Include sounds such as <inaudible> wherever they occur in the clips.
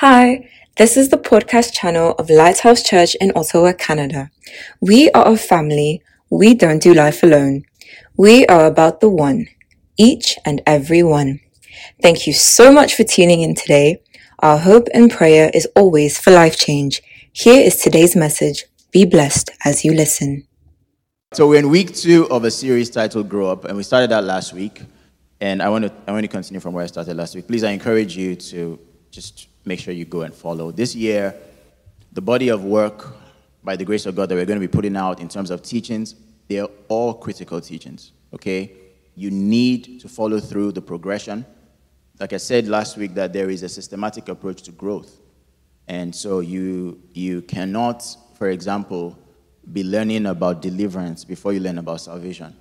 Hi, this is the podcast channel of Lighthouse Church in Ottawa, Canada. We are a family. We don't do life alone. We are about the one, each and every one. Thank you so much for tuning in today. Our hope and prayer is always for life change. Here is today's message. Be blessed as you listen. So we're in week two of a series titled Grow Up, and we started that last week. And I want to I want to continue from where I started last week. Please, I encourage you to just make sure you go and follow. This year, the body of work, by the grace of God, that we're going to be putting out in terms of teachings, they're all critical teachings, okay? You need to follow through the progression. Like I said last week, that there is a systematic approach to growth. And so you, you cannot, for example, be learning about deliverance before you learn about salvation.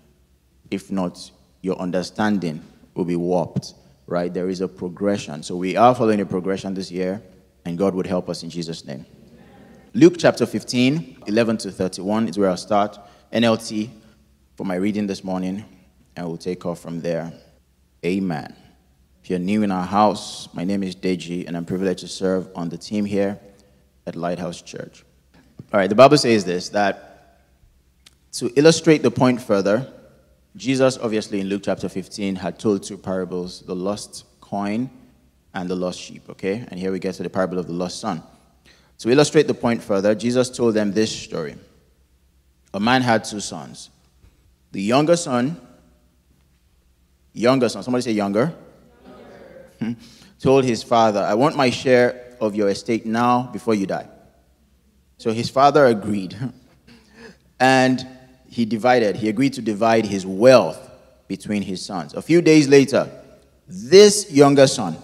If not, your understanding will be warped right? There is a progression. So we are following a progression this year, and God would help us in Jesus' name. Luke chapter 15, 11 to 31 is where I'll start. NLT for my reading this morning, and we'll take off from there. Amen. If you're new in our house, my name is Deji, and I'm privileged to serve on the team here at Lighthouse Church. All right, the Bible says this that to illustrate the point further, Jesus, obviously, in Luke chapter 15, had told two parables the lost coin and the lost sheep, okay? And here we get to the parable of the lost son. To illustrate the point further, Jesus told them this story A man had two sons. The younger son, younger son, somebody say younger, younger. <laughs> told his father, I want my share of your estate now before you die. So his father agreed. <laughs> and he divided, he agreed to divide his wealth between his sons. A few days later, this younger son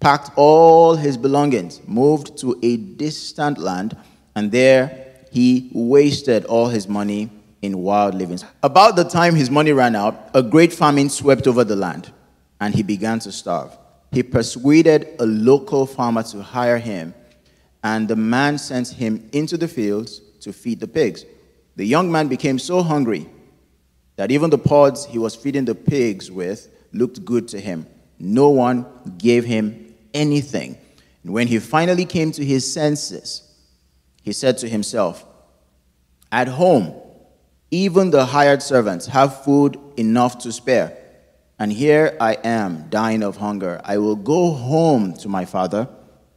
packed all his belongings, moved to a distant land, and there he wasted all his money in wild living. About the time his money ran out, a great famine swept over the land, and he began to starve. He persuaded a local farmer to hire him, and the man sent him into the fields to feed the pigs. The young man became so hungry that even the pods he was feeding the pigs with looked good to him. No one gave him anything. And when he finally came to his senses, he said to himself, At home, even the hired servants have food enough to spare. And here I am, dying of hunger. I will go home to my father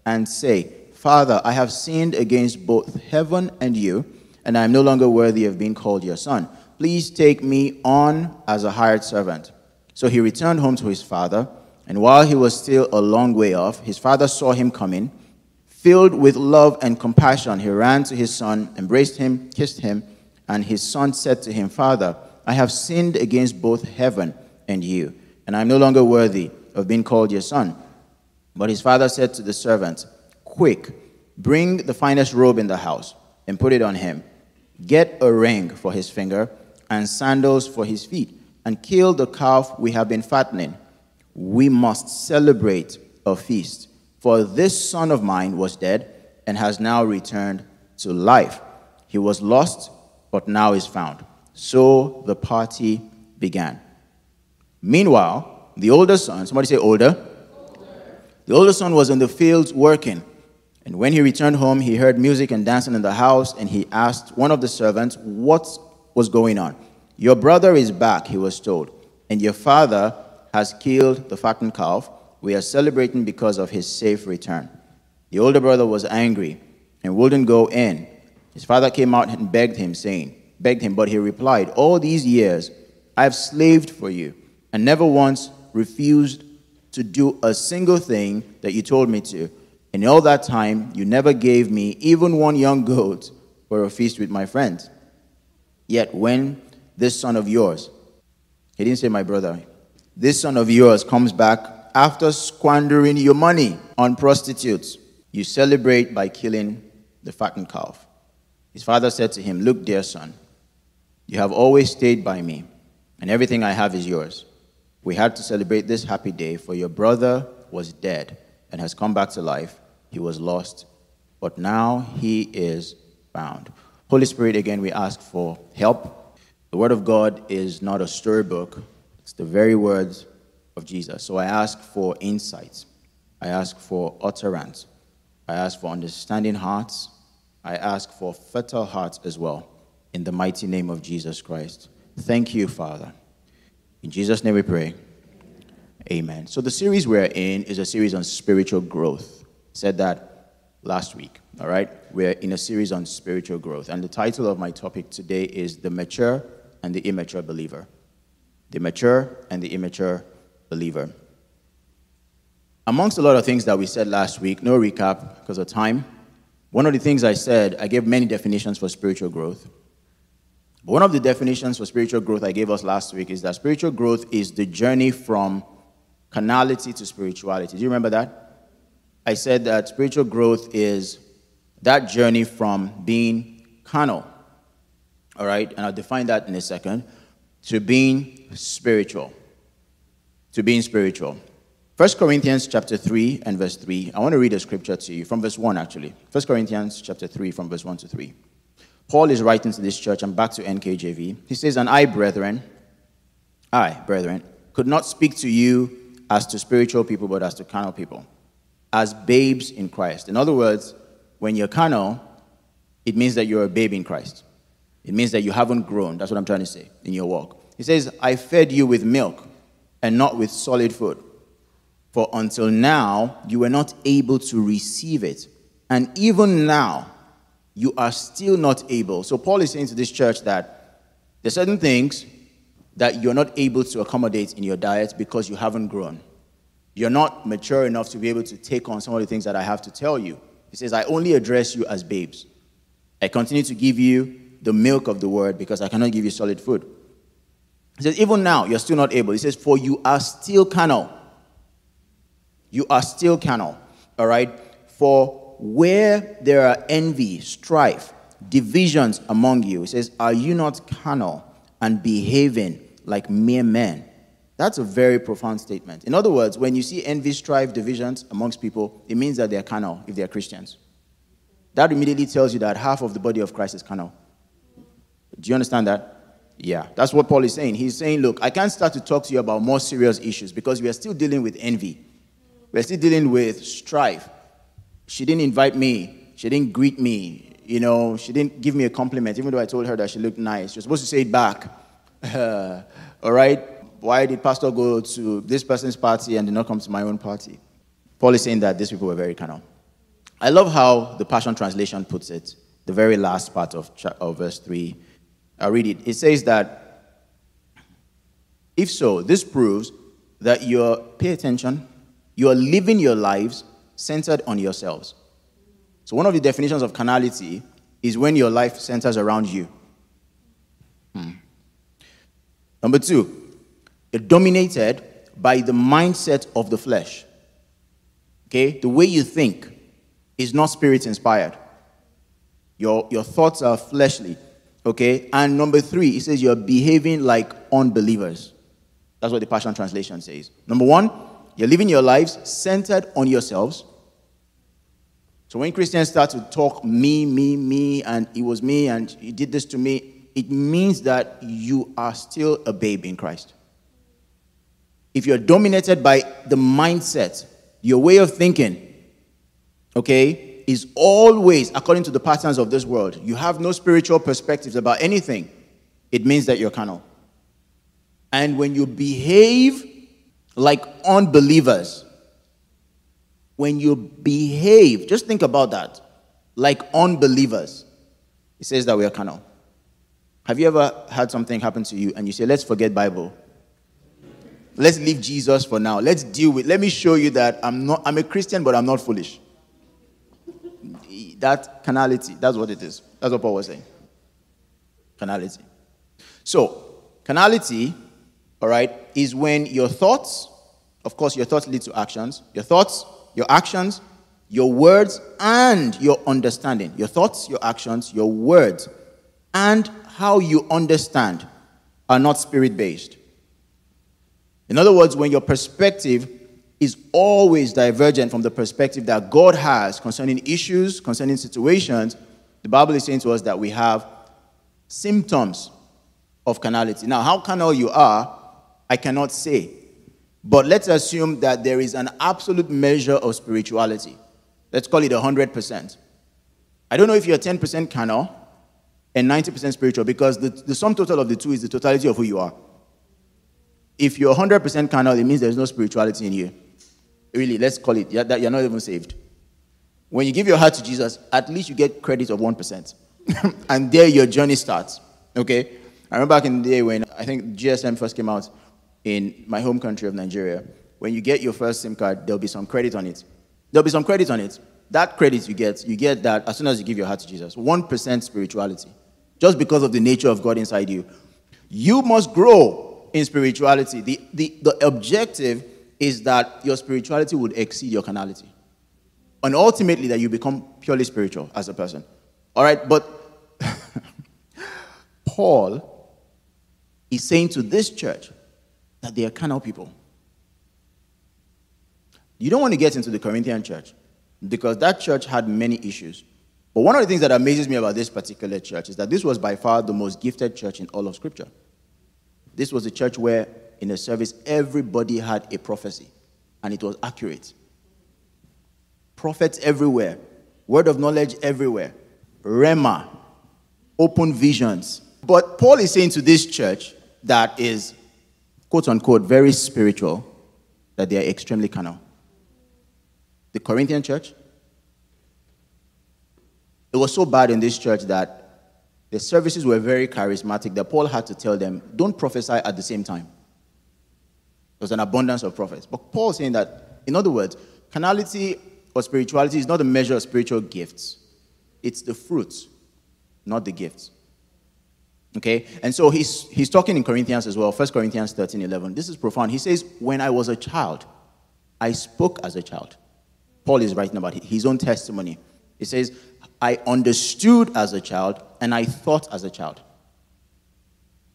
and say, Father, I have sinned against both heaven and you and I am no longer worthy of being called your son. Please take me on as a hired servant. So he returned home to his father, and while he was still a long way off, his father saw him coming. Filled with love and compassion, he ran to his son, embraced him, kissed him, and his son said to him, Father, I have sinned against both heaven and you, and I am no longer worthy of being called your son. But his father said to the servant, Quick, bring the finest robe in the house and put it on him Get a ring for his finger and sandals for his feet, and kill the calf we have been fattening. We must celebrate a feast. For this son of mine was dead and has now returned to life. He was lost, but now is found. So the party began. Meanwhile, the older son, somebody say older. older. The older son was in the fields working. And when he returned home, he heard music and dancing in the house, and he asked one of the servants what was going on. Your brother is back, he was told, and your father has killed the fattened calf. We are celebrating because of his safe return. The older brother was angry and wouldn't go in. His father came out and begged him, saying, begged him, but he replied, All these years I have slaved for you and never once refused to do a single thing that you told me to. In all that time, you never gave me even one young goat for a feast with my friends. Yet when this son of yours, he didn't say my brother, this son of yours comes back after squandering your money on prostitutes, you celebrate by killing the fattened calf. His father said to him, Look, dear son, you have always stayed by me, and everything I have is yours. We had to celebrate this happy day, for your brother was dead and has come back to life he was lost, but now he is found. Holy Spirit, again, we ask for help. The Word of God is not a storybook, it's the very words of Jesus. So I ask for insight. I ask for utterance, I ask for understanding hearts. I ask for fertile hearts as well. In the mighty name of Jesus Christ. Thank you, Father. In Jesus' name we pray. Amen. So, the series we're in is a series on spiritual growth. Said that last week, all right? We're in a series on spiritual growth. And the title of my topic today is The Mature and the Immature Believer. The Mature and the Immature Believer. Amongst a lot of things that we said last week, no recap because of time. One of the things I said, I gave many definitions for spiritual growth. But one of the definitions for spiritual growth I gave us last week is that spiritual growth is the journey from carnality to spirituality. Do you remember that? I said that spiritual growth is that journey from being carnal, all right, and I'll define that in a second, to being spiritual. To being spiritual. 1 Corinthians chapter 3 and verse 3. I want to read a scripture to you from verse 1 actually. 1 Corinthians chapter 3 from verse 1 to 3. Paul is writing to this church. I'm back to NKJV. He says, And I, brethren, I, brethren, could not speak to you as to spiritual people, but as to carnal people, as babes in Christ. In other words, when you're carnal, it means that you're a babe in Christ. It means that you haven't grown. That's what I'm trying to say in your walk. He says, I fed you with milk and not with solid food. For until now, you were not able to receive it. And even now, you are still not able. So, Paul is saying to this church that there's certain things that you're not able to accommodate in your diet because you haven't grown. You're not mature enough to be able to take on some of the things that I have to tell you. He says, I only address you as babes. I continue to give you the milk of the word because I cannot give you solid food. He says, even now, you're still not able. He says, for you are still carnal. You are still carnal. All right? For where there are envy, strife, divisions among you, he says, Are you not carnal and behaving like mere men? That's a very profound statement. In other words, when you see envy, strife, divisions amongst people, it means that they're carnal if they're Christians. That immediately tells you that half of the body of Christ is carnal. Do you understand that? Yeah, that's what Paul is saying. He's saying, Look, I can't start to talk to you about more serious issues because we are still dealing with envy. We're still dealing with strife. She didn't invite me. She didn't greet me. You know, she didn't give me a compliment, even though I told her that she looked nice. She was supposed to say it back. <laughs> All right? Why did Pastor go to this person's party and did not come to my own party? Paul is saying that these people were very carnal. I love how the Passion Translation puts it, the very last part of, of verse 3. I'll read it. It says that, if so, this proves that you're, pay attention, you're living your lives centered on yourselves. So, one of the definitions of carnality is when your life centers around you. Hmm. Number two, dominated by the mindset of the flesh. Okay? The way you think is not spirit inspired. Your, your thoughts are fleshly. Okay? And number three, it says you're behaving like unbelievers. That's what the Passion Translation says. Number one, you're living your lives centered on yourselves. So when Christians start to talk me, me, me, and it was me, and he did this to me, it means that you are still a babe in Christ. If you're dominated by the mindset, your way of thinking, okay, is always according to the patterns of this world, you have no spiritual perspectives about anything, it means that you're carnal. And when you behave like unbelievers, when you behave, just think about that, like unbelievers, it says that we are carnal. Have you ever had something happen to you and you say, let's forget Bible? Let's leave Jesus for now. Let's deal with, let me show you that I'm not, I'm a Christian, but I'm not foolish. That carnality, that's what it is. That's what Paul was saying. Carnality. So, carnality, all right, is when your thoughts, of course, your thoughts lead to actions. Your thoughts your actions, your words, and your understanding. Your thoughts, your actions, your words, and how you understand are not spirit based. In other words, when your perspective is always divergent from the perspective that God has concerning issues, concerning situations, the Bible is saying to us that we have symptoms of carnality. Now, how carnal you are, I cannot say. But let's assume that there is an absolute measure of spirituality. Let's call it 100%. I don't know if you're 10% carnal and 90% spiritual because the, the sum total of the two is the totality of who you are. If you're 100% carnal, it means there's no spirituality in you. Really, let's call it that you're not even saved. When you give your heart to Jesus, at least you get credit of 1%. <laughs> and there your journey starts. Okay? I remember back in the day when I think GSM first came out in my home country of Nigeria. When you get your first SIM card, there'll be some credit on it. There'll be some credit on it. That credit you get, you get that as soon as you give your heart to Jesus. 1% spirituality. Just because of the nature of God inside you. You must grow in spirituality. The, the, the objective is that your spirituality would exceed your carnality. And ultimately, that you become purely spiritual as a person. All right, but <laughs> Paul is saying to this church that they are carnal people. You don't want to get into the Corinthian church because that church had many issues. But one of the things that amazes me about this particular church is that this was by far the most gifted church in all of Scripture. This was a church where, in a service, everybody had a prophecy and it was accurate. Prophets everywhere, word of knowledge everywhere, Rhema, open visions. But Paul is saying to this church that is, quote unquote, very spiritual, that they are extremely carnal. The Corinthian church, it was so bad in this church that the services were very charismatic that Paul had to tell them, don't prophesy at the same time. There was an abundance of prophets. But Paul saying that, in other words, carnality or spirituality is not a measure of spiritual gifts, it's the fruits, not the gifts. Okay? And so he's, he's talking in Corinthians as well, 1 Corinthians 13 11. This is profound. He says, When I was a child, I spoke as a child. Paul is writing about his own testimony. He says, I understood as a child and I thought as a child.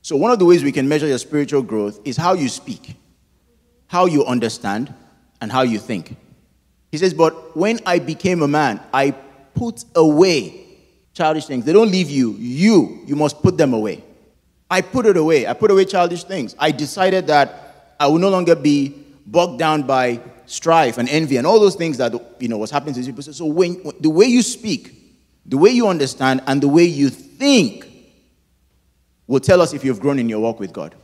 So, one of the ways we can measure your spiritual growth is how you speak, how you understand, and how you think. He says, But when I became a man, I put away childish things. They don't leave you. You, you must put them away. I put it away. I put away childish things. I decided that I will no longer be bogged down by strife and envy and all those things that you know was happening to these people. So when the way you speak, the way you understand, and the way you think will tell us if you've grown in your walk with God.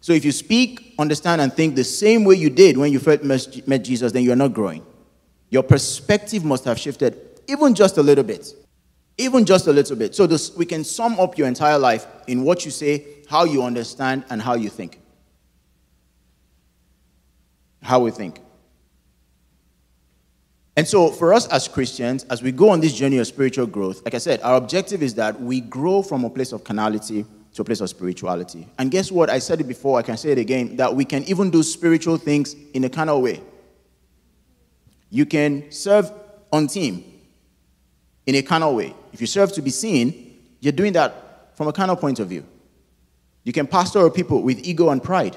So if you speak, understand, and think the same way you did when you first met Jesus, then you're not growing. Your perspective must have shifted even just a little bit. Even just a little bit. So this, we can sum up your entire life in what you say, how you understand, and how you think. How we think. And so, for us as Christians, as we go on this journey of spiritual growth, like I said, our objective is that we grow from a place of carnality to a place of spirituality. And guess what? I said it before, I can say it again that we can even do spiritual things in a carnal way. You can serve on team in a carnal way. If you serve to be seen, you're doing that from a carnal point of view. You can pastor people with ego and pride.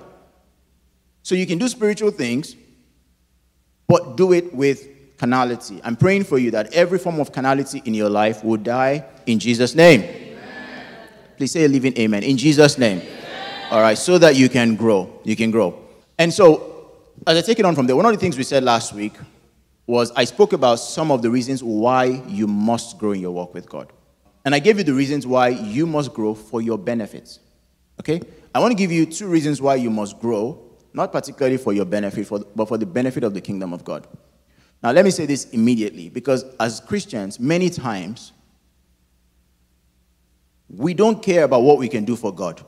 So you can do spiritual things, but do it with carnality. I'm praying for you that every form of carnality in your life will die in Jesus' name. Amen. Please say a living amen. In Jesus' name. Amen. All right, so that you can grow. You can grow. And so, as I take it on from there, one of the things we said last week was I spoke about some of the reasons why you must grow in your walk with God. And I gave you the reasons why you must grow for your benefits. Okay? I want to give you two reasons why you must grow, not particularly for your benefit, for but for the benefit of the kingdom of God. Now, let me say this immediately because as Christians, many times, we don't care about what we can do for God.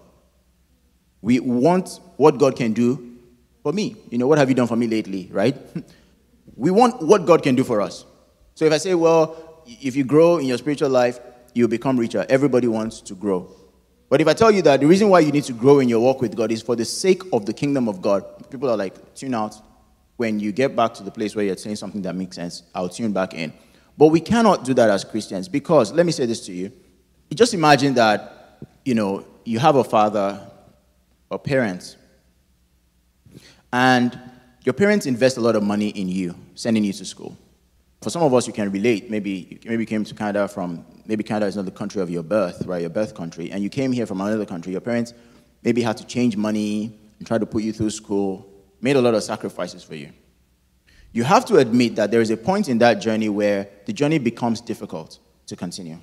We want what God can do for me. You know, what have you done for me lately, right? <laughs> we want what God can do for us. So if I say, well, if you grow in your spiritual life, you'll become richer. Everybody wants to grow. But if I tell you that the reason why you need to grow in your walk with God is for the sake of the kingdom of God, people are like, tune out when you get back to the place where you're saying something that makes sense, I'll tune back in. But we cannot do that as Christians because, let me say this to you. Just imagine that, you know, you have a father or parents, and your parents invest a lot of money in you, sending you to school. For some of us, you can relate. Maybe, maybe came to Canada from, maybe Canada is not the country of your birth, right? Your birth country. And you came here from another country. Your parents maybe had to change money and try to put you through school made a lot of sacrifices for you. you have to admit that there is a point in that journey where the journey becomes difficult to continue.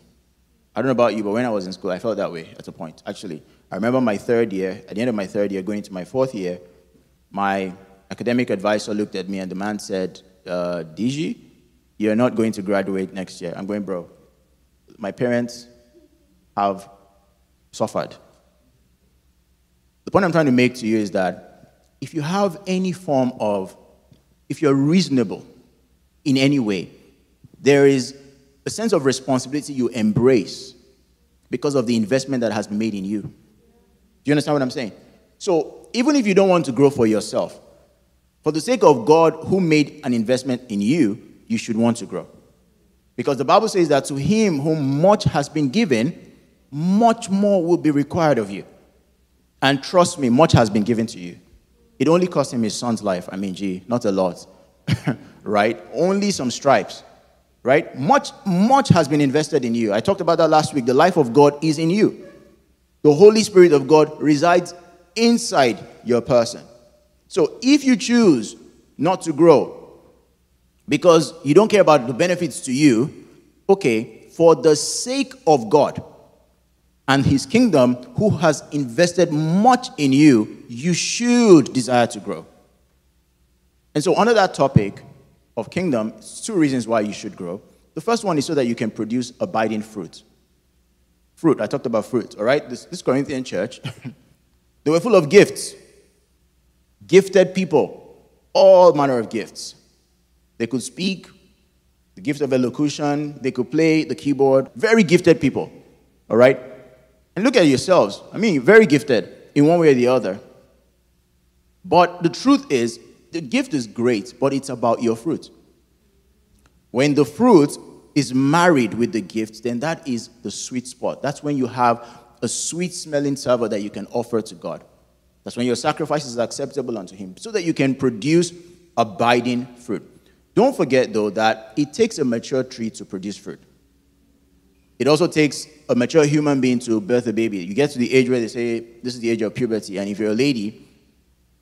I don't know about you, but when I was in school, I felt that way at a point. Actually, I remember my third year, at the end of my third year, going into my fourth year, my academic advisor looked at me and the man said, uh, Deji, you're not going to graduate next year. I'm going, bro. My parents have suffered. The point I'm trying to make to you is that if you have any form of, if you're reasonable in any way, there is a sense of responsibility you embrace because of the investment that has been made in you. Do you understand what I'm saying? So, even if you don't want to grow for yourself, for the sake of God who made an investment in you, you should want to grow. Because the Bible says that to him whom much has been given, much more will be required of you. And trust me, much has been given to you. It only cost him his son's life. I mean, gee, not a lot, <laughs> right? Only some stripes, right? Much, much has been invested in you. I talked about that last week. The life of God is in you. The Holy Spirit of God resides inside your person. So if you choose not to grow because you don't care about the benefits to you, okay, for the sake of God and His kingdom, who has invested much in you, you should desire to grow. And so, under that topic of kingdom, two reasons why you should grow. The first one is so that you can produce abiding fruit. Fruit, I talked about fruit, all right? This, this Corinthian church, <laughs> they were full of gifts, gifted people, all manner of gifts. They could speak, the gift of elocution, they could play the keyboard. Very gifted people, all right? And look at yourselves. I mean, very gifted in one way or the other. But the truth is, the gift is great, but it's about your fruit. When the fruit is married with the gift, then that is the sweet spot. That's when you have a sweet smelling savor that you can offer to God. That's when your sacrifice is acceptable unto Him, so that you can produce abiding fruit. Don't forget, though, that it takes a mature tree to produce fruit. It also takes a mature human being to birth a baby. You get to the age where they say, This is the age of puberty. And if you're a lady,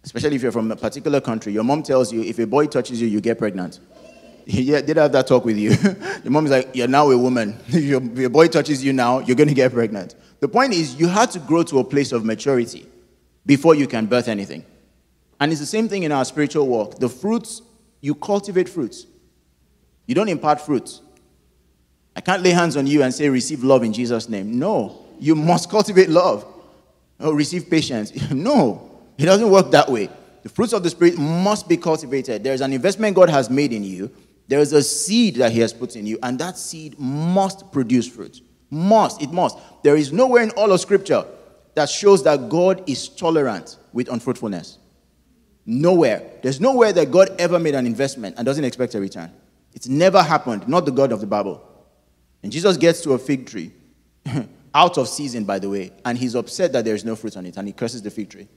especially if you're from a particular country, your mom tells you, if a boy touches you, you get pregnant. <laughs> Yeah, did I have that talk with you? <laughs> your mom is like, You're now a woman. <laughs> if, your, your boy touches you now, you're going to get pregnant. The point is, you have to grow to a place of maturity before you can birth anything. And it's the same thing in our spiritual walk. The fruits you cultivate fruits. You don't impart fruits. I can't lay hands on you and say, receive love in Jesus' name. No, you must cultivate love. Or oh, receive patience. <laughs> no, it doesn't work that way. The fruits of the Spirit must be cultivated. There's an investment God has made in you, there is a seed that He has put in you, and that seed must produce fruit. Must, it must. There is nowhere in all of Scripture that shows that God is tolerant with unfruitfulness. Nowhere. There's nowhere that God ever made an investment and doesn't expect a return. It's never happened, not the God of the Bible. And Jesus gets to a fig tree, <laughs> out of season, by the way, and he's upset that there's no fruit on it, and he curses the fig tree.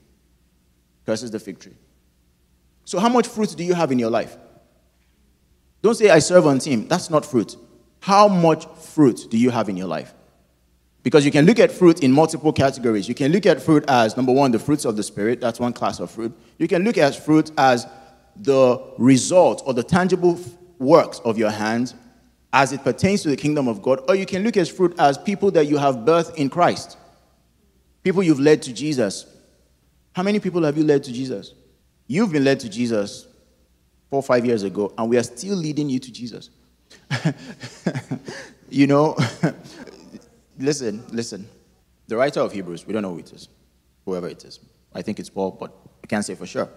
Curses the fig tree. So, how much fruit do you have in your life? Don't say, I serve on team. That's not fruit. How much fruit do you have in your life? Because you can look at fruit in multiple categories. You can look at fruit as, number one, the fruits of the Spirit. That's one class of fruit. You can look at fruit as the result or the tangible works of your hands as it pertains to the kingdom of God. Or you can look at fruit as people that you have birthed in Christ, people you've led to Jesus. How many people have you led to Jesus? You've been led to Jesus four or five years ago, and we are still leading you to Jesus. <laughs> you know, <laughs> listen, listen. The writer of Hebrews, we don't know who it is, whoever it is. I think it's Paul, but I can't say for sure.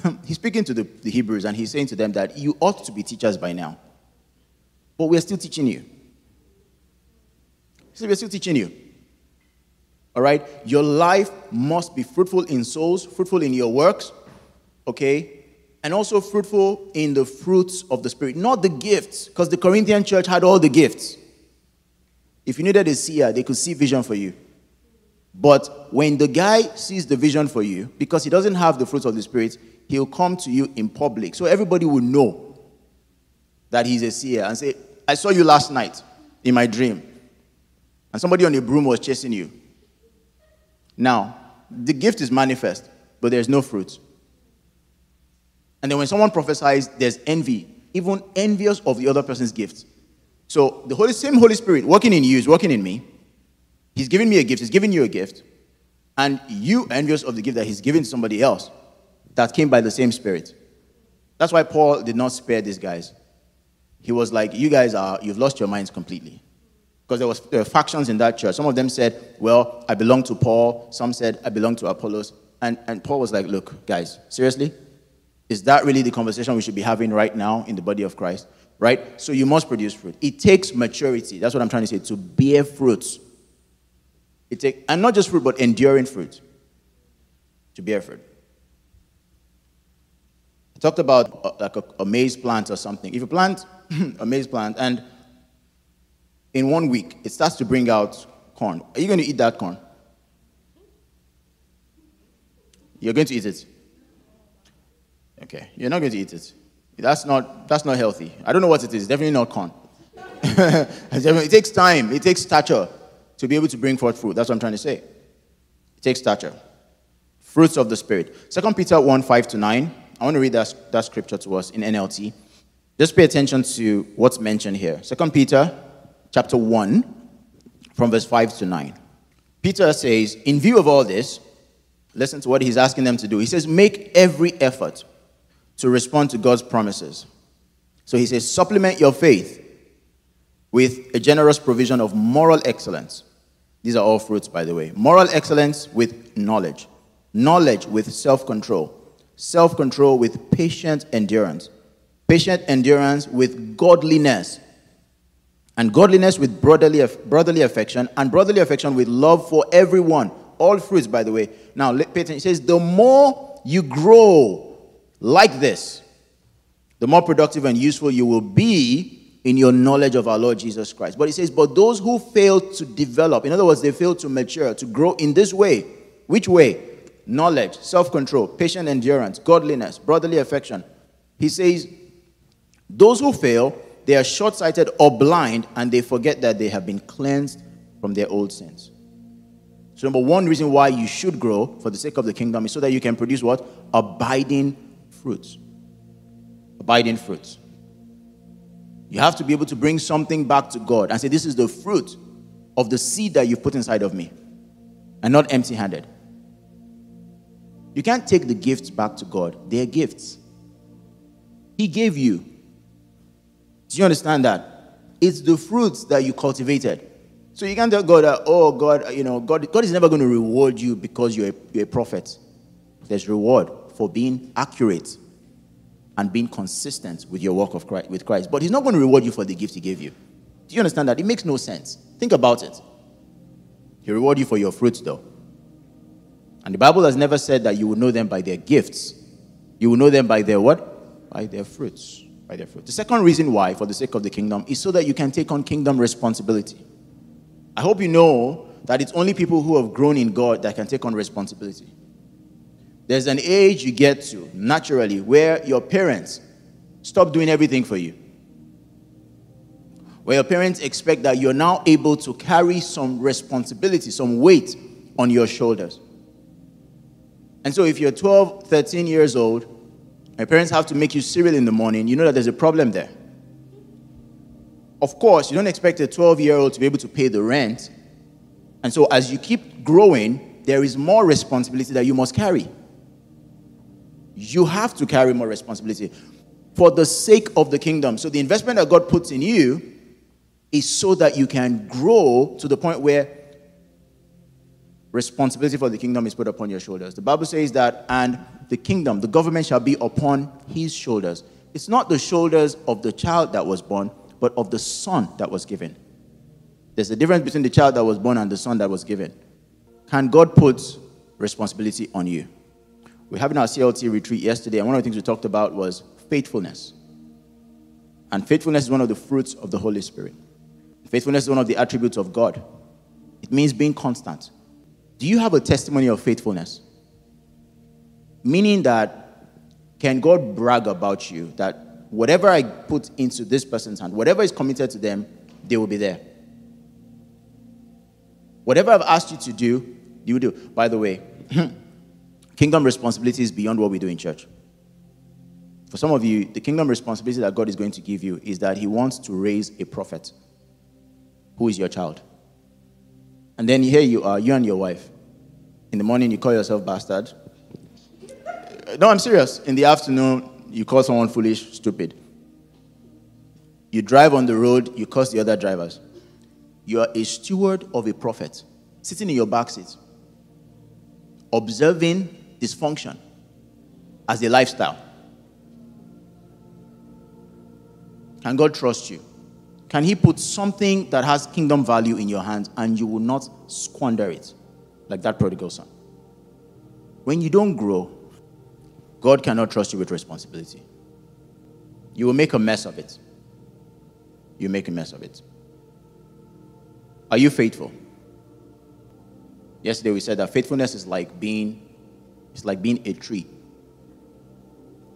<laughs> he's speaking to the, the Hebrews and he's saying to them that you ought to be teachers by now. But we're still teaching you. So we're still teaching you. All right? Your life must be fruitful in souls, fruitful in your works, okay? And also fruitful in the fruits of the Spirit, not the gifts, because the Corinthian church had all the gifts. If you needed a seer, they could see vision for you. But when the guy sees the vision for you, because he doesn't have the fruits of the Spirit, he'll come to you in public. So everybody will know that he's a seer and say, I saw you last night in my dream. And somebody on a broom was chasing you. Now, the gift is manifest, but there's no fruit. And then when someone prophesies, there's envy, even envious of the other person's gift. So the Holy, same Holy Spirit working in you is working in me. He's giving me a gift, he's giving you a gift. And you envious of the gift that he's given somebody else that came by the same spirit. That's why Paul did not spare these guys. He was like, You guys are, you've lost your minds completely. Because there, was, there were factions in that church. Some of them said, Well, I belong to Paul. Some said, I belong to Apollos. And, and Paul was like, Look, guys, seriously? Is that really the conversation we should be having right now in the body of Christ? Right? So you must produce fruit. It takes maturity. That's what I'm trying to say, to bear fruit. It take, and not just fruit, but enduring fruit. To bear fruit. I talked about uh, like a, a maize plant or something. If you plant <clears throat> a maize plant and in one week it starts to bring out corn, are you going to eat that corn? You're going to eat it. Okay, you're not going to eat it. That's not, that's not healthy. I don't know what it is. Definitely not corn. <laughs> it takes time, it takes stature to be able to bring forth fruit. That's what I'm trying to say. It takes stature. Fruits of the Spirit. 2 Peter 1 5 to 9. I want to read that, that scripture to us in NLT. Just pay attention to what's mentioned here. Second Peter chapter 1, from verse 5 to 9. Peter says, In view of all this, listen to what he's asking them to do. He says, Make every effort to respond to God's promises. So he says, supplement your faith with a generous provision of moral excellence. These are all fruits, by the way. Moral excellence with knowledge, knowledge with self control, self control with patient endurance, patient endurance with godliness, and godliness with brotherly, brotherly affection, and brotherly affection with love for everyone. All fruits, by the way. Now, Peter says, the more you grow like this, the more productive and useful you will be in your knowledge of our Lord Jesus Christ. But he says, But those who fail to develop, in other words, they fail to mature, to grow in this way. Which way? Knowledge, self control, patient endurance, godliness, brotherly affection. He says, Those who fail, they are short sighted or blind, and they forget that they have been cleansed from their old sins. So, number one reason why you should grow for the sake of the kingdom is so that you can produce what? Abiding fruits. Abiding fruits. You have to be able to bring something back to God and say, This is the fruit of the seed that you've put inside of me, and not empty handed. You can't take the gifts back to God, they're gifts. He gave you. Do you understand that? It's the fruits that you cultivated. So you can't tell God that, oh, God, you know, God, God is never going to reward you because you're a, you're a prophet. There's reward for being accurate and being consistent with your work of Christ, with Christ. But He's not going to reward you for the gift He gave you. Do you understand that? It makes no sense. Think about it. He'll reward you for your fruits, though. And the Bible has never said that you will know them by their gifts. You will know them by their what? By their fruits. By their fruits. The second reason why, for the sake of the kingdom, is so that you can take on kingdom responsibility. I hope you know that it's only people who have grown in God that can take on responsibility. There's an age you get to naturally where your parents stop doing everything for you. Where your parents expect that you're now able to carry some responsibility, some weight on your shoulders. And so if you're 12, 13 years old, your parents have to make you cereal in the morning, you know that there's a problem there. Of course, you don't expect a 12 year old to be able to pay the rent. And so as you keep growing, there is more responsibility that you must carry you have to carry more responsibility for the sake of the kingdom. So the investment that God puts in you is so that you can grow to the point where responsibility for the kingdom is put upon your shoulders. The Bible says that, and the kingdom, the government shall be upon his shoulders. It's not the shoulders of the child that was born, but of the son that was given. There's a difference between the child that was born and the son that was given. Can God put responsibility on you? We're having our CLT retreat yesterday, and one of the things we talked about was faithfulness. And faithfulness is one of the fruits of the Holy Spirit. Faithfulness is one of the attributes of God. It means being constant. Do you have a testimony of faithfulness? Meaning that can God brag about you that whatever I put into this person's hand, whatever is committed to them, they will be there. Whatever I've asked you to do, you do. By the way, <laughs> Kingdom responsibility is beyond what we do in church. For some of you, the kingdom responsibility that God is going to give you is that He wants to raise a prophet who is your child. And then here you are, you and your wife. In the morning, you call yourself bastard. No, I'm serious. In the afternoon, you call someone foolish, stupid. You drive on the road, you curse the other drivers. You are a steward of a prophet, sitting in your back seat, observing dysfunction as a lifestyle. Can God trust you? Can He put something that has kingdom value in your hands and you will not squander it like that prodigal son? When you don't grow, God cannot trust you with responsibility. You will make a mess of it. You make a mess of it. Are you faithful? Yesterday we said that faithfulness is like being it's like being a tree.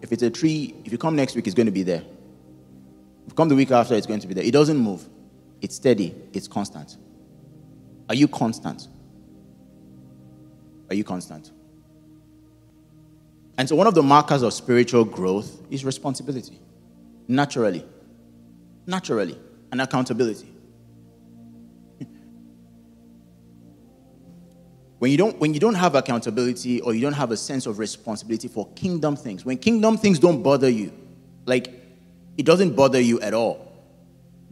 If it's a tree, if you come next week, it's going to be there. If you come the week after, it's going to be there. It doesn't move. It's steady. It's constant. Are you constant? Are you constant? And so, one of the markers of spiritual growth is responsibility. Naturally. Naturally. And accountability. <laughs> when you, don't, when you don't have accountability or you don't have a sense of responsibility for kingdom things, when kingdom things don't bother you, like it doesn't bother you at all,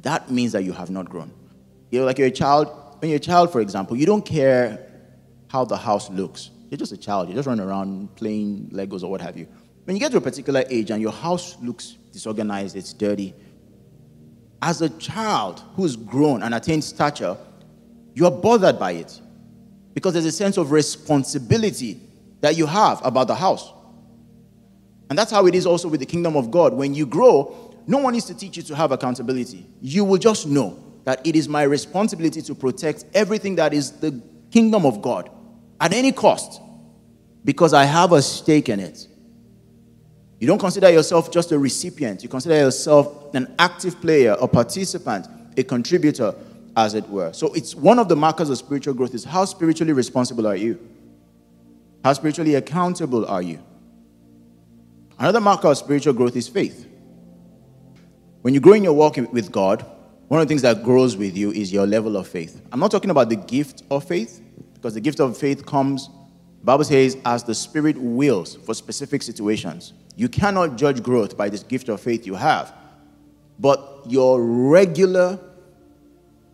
that means that you have not grown. You know, like you're a child, when you're a child, for example, you don't care how the house looks. You're just a child. You just run around playing Legos or what have you. When you get to a particular age and your house looks disorganized, it's dirty, as a child who's grown and attained stature, you are bothered by it because there's a sense of responsibility that you have about the house. And that's how it is also with the kingdom of God. When you grow, no one needs to teach you to have accountability. You will just know that it is my responsibility to protect everything that is the kingdom of God at any cost because I have a stake in it. You don't consider yourself just a recipient, you consider yourself an active player, a participant, a contributor, as it were. So it's one of the markers of spiritual growth is how spiritually responsible are you? How spiritually accountable are you? Another marker of spiritual growth is faith. When you grow in your walk with God, one of the things that grows with you is your level of faith. I'm not talking about the gift of faith, because the gift of faith comes, Bible says, as the Spirit wills for specific situations. You cannot judge growth by this gift of faith you have. But your regular,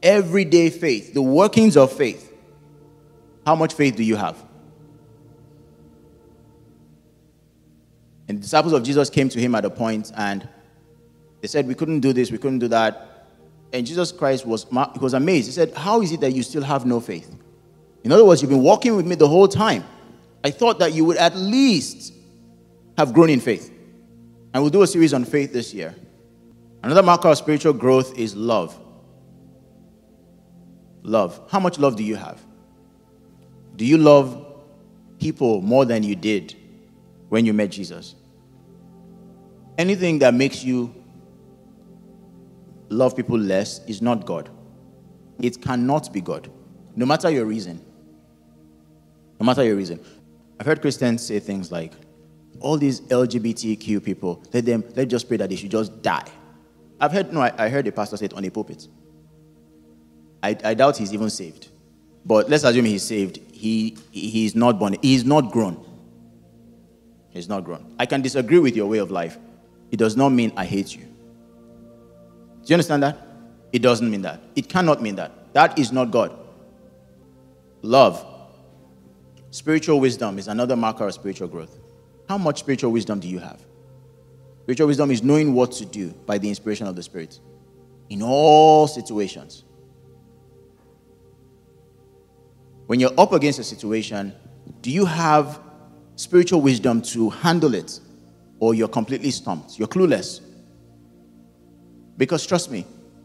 everyday faith, the workings of faith, how much faith do you have? And the disciples of Jesus came to him at a point and they said, We couldn't do this, we couldn't do that. And Jesus Christ was, was amazed. He said, How is it that you still have no faith? In other words, you've been walking with me the whole time. I thought that you would at least have grown in faith. And we'll do a series on faith this year. Another marker of spiritual growth is love. Love. How much love do you have? Do you love people more than you did when you met Jesus? Anything that makes you love people less is not God. It cannot be God, no matter your reason. No matter your reason. I've heard Christians say things like, all these LGBTQ people, let them let just pray that they should just die. I've heard no, I, I heard a pastor say it on a pulpit. I, I doubt he's even saved. But let's assume he's saved. He he's not born. He's not grown. He's not grown. I can disagree with your way of life. It does not mean I hate you. Do you understand that? It doesn't mean that. It cannot mean that. That is not God. Love, spiritual wisdom is another marker of spiritual growth. How much spiritual wisdom do you have? Spiritual wisdom is knowing what to do by the inspiration of the Spirit in all situations. When you're up against a situation, do you have spiritual wisdom to handle it? Or you're completely stumped? You're clueless. Because trust me,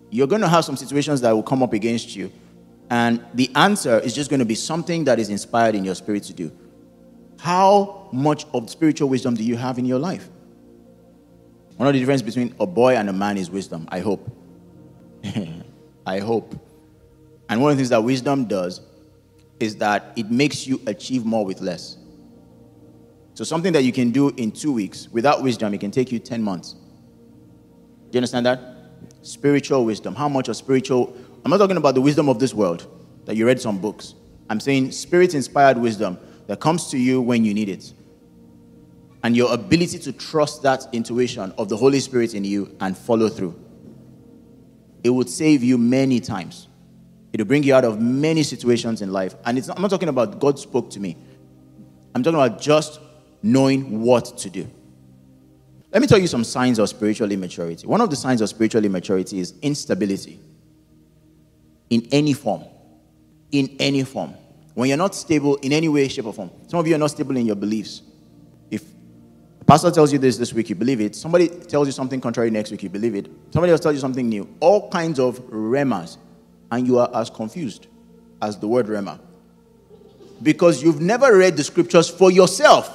you're going to have some situations that will come up against you. And the answer is just going to be something that is inspired in your spirit to do. How much of spiritual wisdom do you have in your life? One of the difference between a boy and a man is wisdom, I hope. <laughs> I hope. And one of the things that wisdom does is that it makes you achieve more with less. So something that you can do in two weeks without wisdom, it can take you 10 months. Do you understand that? Spiritual wisdom. How much of spiritual? I'm not talking about the wisdom of this world that you read some books. I'm saying spirit inspired wisdom that comes to you when you need it. And your ability to trust that intuition of the Holy Spirit in you and follow through. It would save you many times. It'll bring you out of many situations in life. And not, I'm not talking about God spoke to me. I'm talking about just knowing what to do. Let me tell you some signs of spiritual immaturity. One of the signs of spiritual immaturity is instability in any form. In any form. When you're not stable in any way, shape, or form. Some of you are not stable in your beliefs. If a pastor tells you this this week, you believe it. Somebody tells you something contrary next week, you believe it. Somebody else tells you something new. All kinds of rhemas. And you are as confused as the word rhema. Because you've never read the scriptures for yourself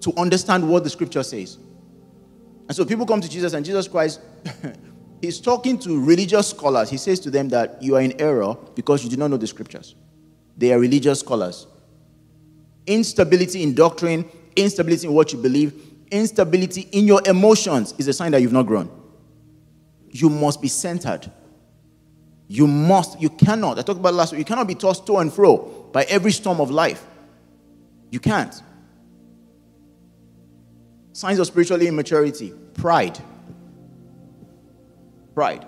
to understand what the scripture says. And so people come to Jesus, and Jesus Christ, <laughs> he's talking to religious scholars. He says to them that you are in error because you do not know the scriptures. They are religious scholars. Instability in doctrine, instability in what you believe, instability in your emotions is a sign that you've not grown. You must be centered. You must, you cannot, I talked about last week, you cannot be tossed to and fro by every storm of life. You can't. Signs of spiritual immaturity pride. Pride.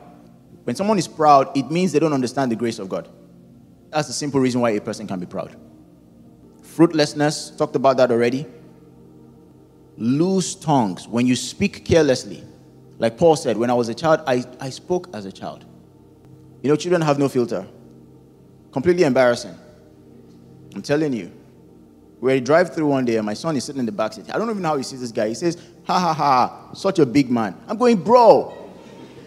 When someone is proud, it means they don't understand the grace of God. That's the simple reason why a person can be proud. Fruitlessness, talked about that already. Loose tongues, when you speak carelessly. Like Paul said, when I was a child, I, I spoke as a child. You know, children have no filter. Completely embarrassing. I'm telling you. We're drive through one day and my son is sitting in the back seat. I don't even know how he sees this guy. He says, Ha ha ha, such a big man. I'm going, Bro,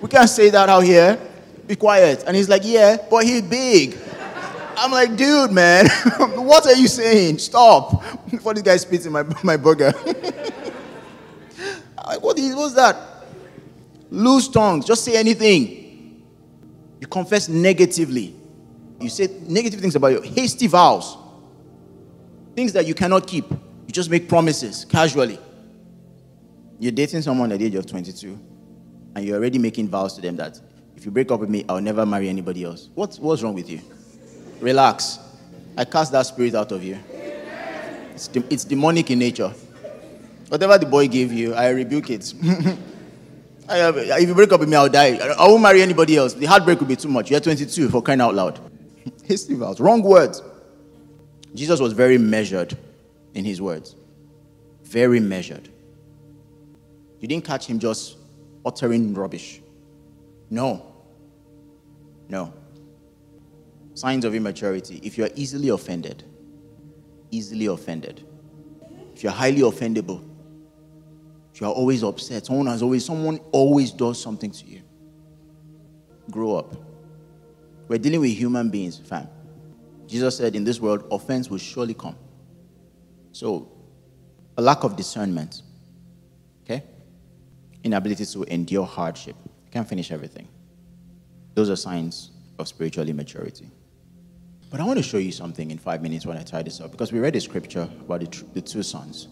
we can't say that out here. Be quiet. And he's like, Yeah, but he's big. I'm like, Dude, man, <laughs> what are you saying? Stop. <laughs> Before this guy spits in my, <laughs> my burger. I'm like, what is, what's that? Loose tongues. Just say anything. You confess negatively. You say negative things about your hasty vows. Things that you cannot keep. You just make promises casually. You're dating someone at the age of 22, and you're already making vows to them that if you break up with me, I'll never marry anybody else. What's, what's wrong with you? Relax. I cast that spirit out of you. It's, de- it's demonic in nature. Whatever the boy gave you, I rebuke it. <laughs> I have, if you break up with me, I'll die. I won't marry anybody else. The heartbreak will be too much. You're 22 for crying out loud. <laughs> Hasty vows. Wrong words. Jesus was very measured in his words. Very measured. You didn't catch him just uttering rubbish. No. No. Signs of immaturity. If you're easily offended, easily offended. If you're highly offendable, if you're always upset, someone has always someone always does something to you. Grow up. We're dealing with human beings, fam. Jesus said, In this world, offense will surely come. So, a lack of discernment? Inability to endure hardship. can't finish everything. Those are signs of spiritual immaturity. But I want to show you something in five minutes when I tie this up because we read a scripture about the, the two sons.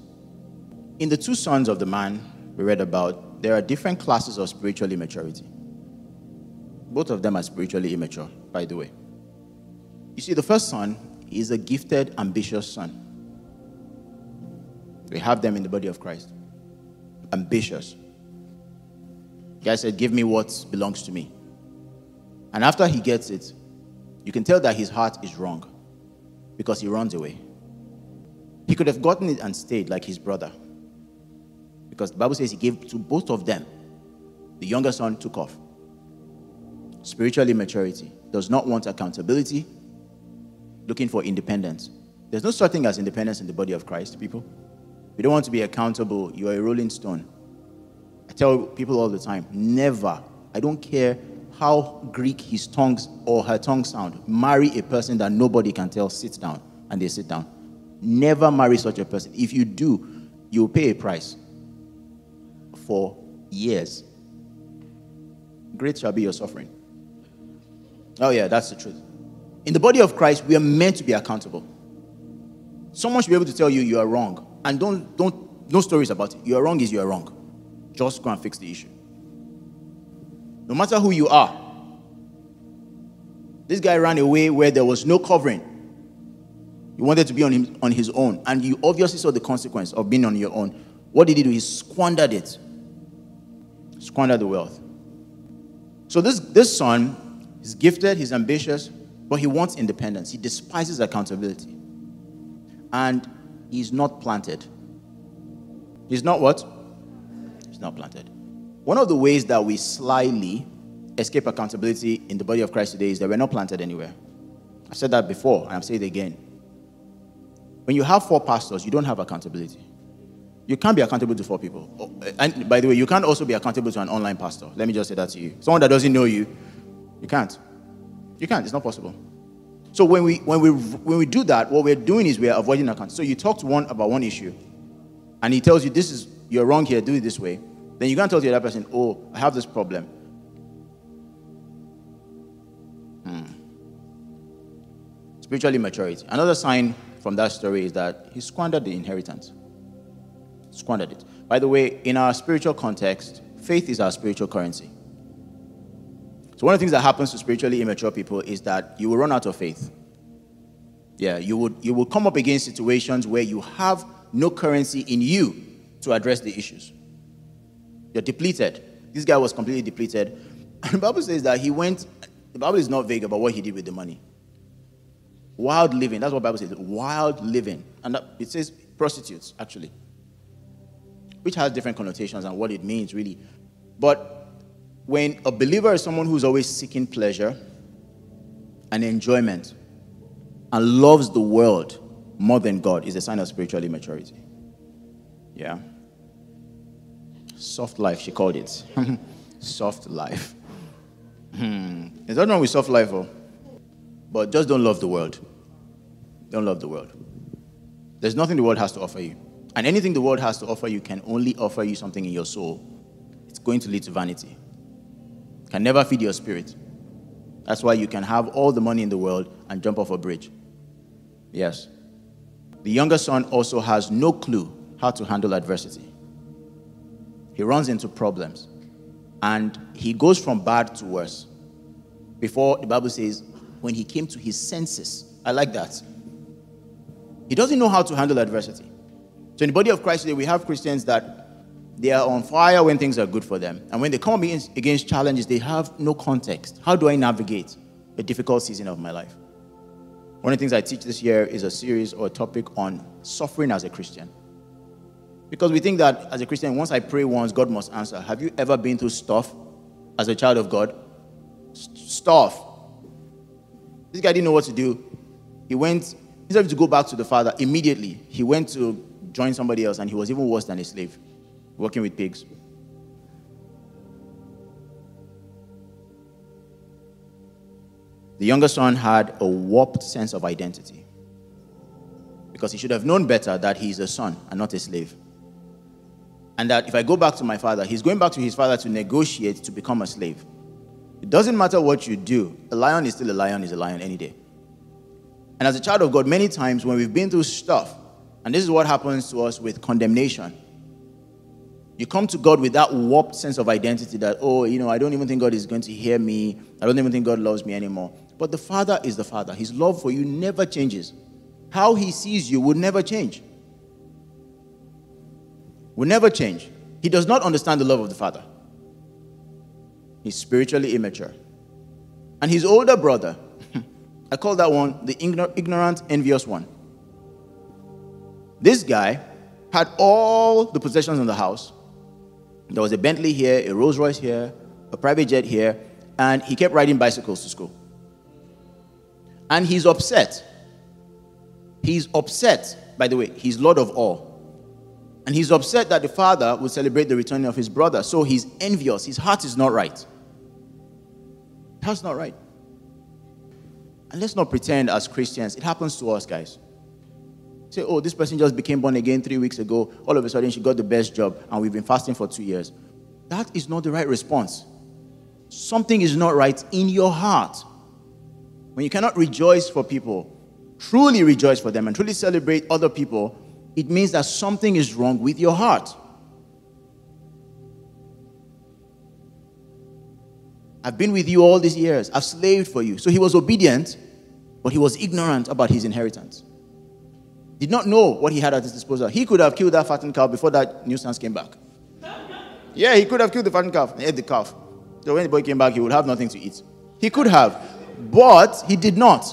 In the two sons of the man we read about, there are different classes of spiritual immaturity. Both of them are spiritually immature, by the way. You see, the first son is a gifted, ambitious son. We have them in the body of Christ. Ambitious. Guy said, Give me what belongs to me. And after he gets it, you can tell that his heart is wrong because he runs away. He could have gotten it and stayed like his brother. Because the Bible says he gave to both of them. The younger son took off. Spiritual immaturity does not want accountability, looking for independence. There's no such thing as independence in the body of Christ, people. We don't want to be accountable. You are a rolling stone. I tell people all the time never, I don't care how Greek his tongues or her tongue sound, marry a person that nobody can tell sits down and they sit down. Never marry such a person. If you do, you'll pay a price for years. Great shall be your suffering. Oh, yeah, that's the truth. In the body of Christ, we are meant to be accountable. Someone should be able to tell you you are wrong. And don't, don't, no stories about it. You're wrong is you're wrong. Just go and fix the issue. No matter who you are. This guy ran away where there was no covering. He wanted to be on, him, on his own. And you obviously saw the consequence of being on your own. What did he do? He squandered it. Squandered the wealth. So this, this son is gifted, he's ambitious, but he wants independence. He despises accountability. And he's not planted. He's not what? Not planted. One of the ways that we slyly escape accountability in the body of Christ today is that we're not planted anywhere. I said that before, and I'll say it again. When you have four pastors, you don't have accountability. You can't be accountable to four people. Oh, eh, and by the way, you can't also be accountable to an online pastor. Let me just say that to you. Someone that doesn't know you, you can't. You can't. It's not possible. So when we when we when we do that, what we're doing is we're avoiding account. So you talk to one about one issue, and he tells you this is you're wrong here, do it this way. Then you can't tell the other person, oh, I have this problem. Hmm. Spiritual immaturity. Another sign from that story is that he squandered the inheritance. Squandered it. By the way, in our spiritual context, faith is our spiritual currency. So one of the things that happens to spiritually immature people is that you will run out of faith. Yeah, you would you will come up against situations where you have no currency in you to address the issues. You're depleted. This guy was completely depleted. <laughs> And the Bible says that he went, the Bible is not vague about what he did with the money. Wild living, that's what the Bible says. Wild living. And that, it says prostitutes, actually. Which has different connotations and what it means, really. But when a believer is someone who's always seeking pleasure and enjoyment and loves the world more than God, is a sign of spiritual immaturity. Yeah. Soft life, she called it. <laughs> soft life. Hmm. There's wrong with soft life, oh. but just don't love the world. Don't love the world. There's nothing the world has to offer you. And anything the world has to offer you can only offer you something in your soul. It's going to lead to vanity can never feed your spirit. That's why you can have all the money in the world and jump off a bridge. Yes. The younger son also has no clue how to handle adversity. He runs into problems and he goes from bad to worse. Before the Bible says, when he came to his senses, I like that. He doesn't know how to handle adversity. So, in the body of Christ today, we have Christians that they are on fire when things are good for them. And when they come against challenges, they have no context. How do I navigate a difficult season of my life? One of the things I teach this year is a series or a topic on suffering as a Christian. Because we think that as a Christian, once I pray once, God must answer. Have you ever been through stuff as a child of God? Stuff. This guy didn't know what to do. He went, instead of to go back to the father immediately, he went to join somebody else and he was even worse than a slave working with pigs. The younger son had a warped sense of identity because he should have known better that he's a son and not a slave. And that if I go back to my father, he's going back to his father to negotiate to become a slave. It doesn't matter what you do, a lion is still a lion, is a lion any day. And as a child of God, many times when we've been through stuff, and this is what happens to us with condemnation, you come to God with that warped sense of identity that, oh, you know, I don't even think God is going to hear me. I don't even think God loves me anymore. But the Father is the Father. His love for you never changes. How He sees you will never change. Will never change. He does not understand the love of the Father. He's spiritually immature. And his older brother, <laughs> I call that one the ignorant, envious one. This guy had all the possessions in the house, there was a Bentley here, a Rolls Royce here, a private jet here, and he kept riding bicycles to school. And he's upset. He's upset, by the way, he's Lord of all. And he's upset that the father will celebrate the return of his brother. So he's envious. His heart is not right. That's not right. And let's not pretend as Christians, it happens to us, guys. Say, oh, this person just became born again three weeks ago. All of a sudden, she got the best job, and we've been fasting for two years. That is not the right response. Something is not right in your heart. When you cannot rejoice for people, truly rejoice for them, and truly celebrate other people, it means that something is wrong with your heart. I've been with you all these years. I've slaved for you. So he was obedient, but he was ignorant about his inheritance. Did not know what he had at his disposal. He could have killed that fattened calf before that nuisance came back. <laughs> Yeah, he could have killed the fattened calf and ate the calf. So when the boy came back, he would have nothing to eat. He could have, but he did not.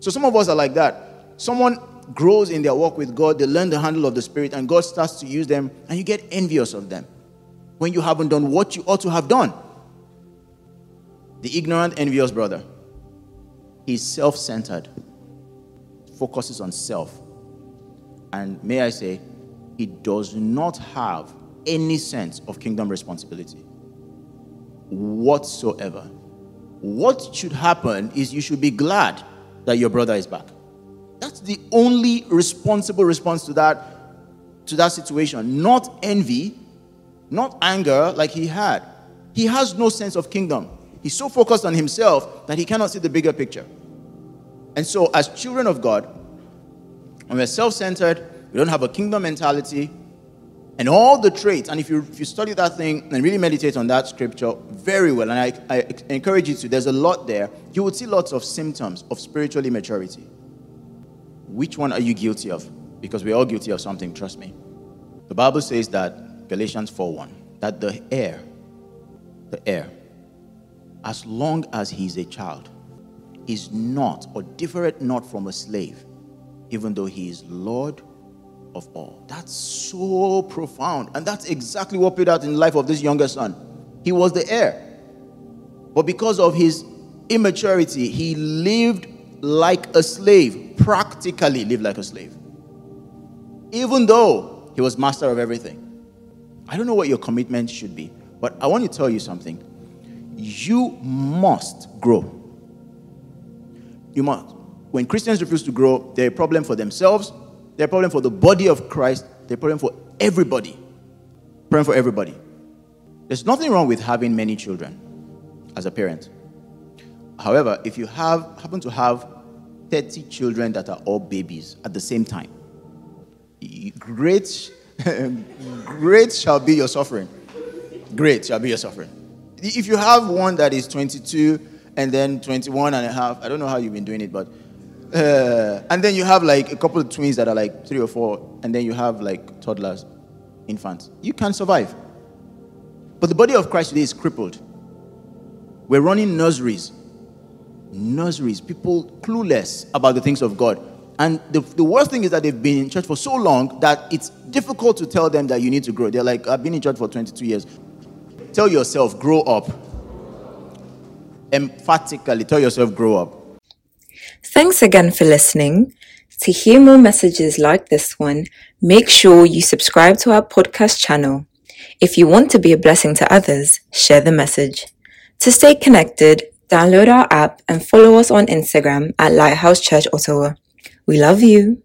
So some of us are like that. Someone grows in their walk with God, they learn the handle of the Spirit, and God starts to use them, and you get envious of them when you haven't done what you ought to have done. The ignorant, envious brother. He's self centered, focuses on self. And may I say, he does not have any sense of kingdom responsibility whatsoever. What should happen is you should be glad that your brother is back. The only responsible response to that to that situation, not envy, not anger like he had. He has no sense of kingdom. He's so focused on himself that he cannot see the bigger picture. And so, as children of God, when we're self centered, we don't have a kingdom mentality, and all the traits, and if you, if you study that thing and really meditate on that scripture very well, and I, I encourage you to, there's a lot there, you would see lots of symptoms of spiritual immaturity. Which one are you guilty of? Because we're all guilty of something, trust me. The Bible says that, Galatians 4:1, that the heir, the heir, as long as he's a child, is not or different not from a slave, even though he is Lord of all. That's so profound. And that's exactly what played out in the life of this younger son. He was the heir. But because of his immaturity, he lived like a slave, practically lived like a slave. Even though he was master of everything. I don't know what your commitment should be, but I want to tell you something you must grow. You must. When Christians refuse to grow, they're a problem for themselves, they're a problem for the body of Christ, they're a problem for everybody. Praying for everybody. There's nothing wrong with having many children as a parent. However, if you have happen to have 30 children that are all babies at the same time, great, <laughs> great shall be your suffering. Great shall be your suffering if you have one that is 22 and then 21 and a half, I don't know how you've been doing it, but uh, and then you have like a couple of twins that are like three or four, and then you have like toddlers, infants. You can survive. But the body of Christ today is crippled. We're running nurseries. Nurseries. People clueless about the things of God. And the, the worst thing is that they've been in church for so long that it's difficult to tell them that you need to grow. They're like, I've been in church for 22 years. Tell yourself, grow up. Emphatically, tell yourself, grow up. Thanks again for listening. To hear more messages like this one, make sure you subscribe to our podcast channel. If you want to be a blessing to others, share the message. To stay connected, download our app and follow us on Instagram at Lighthouse Church Ottawa. We love you.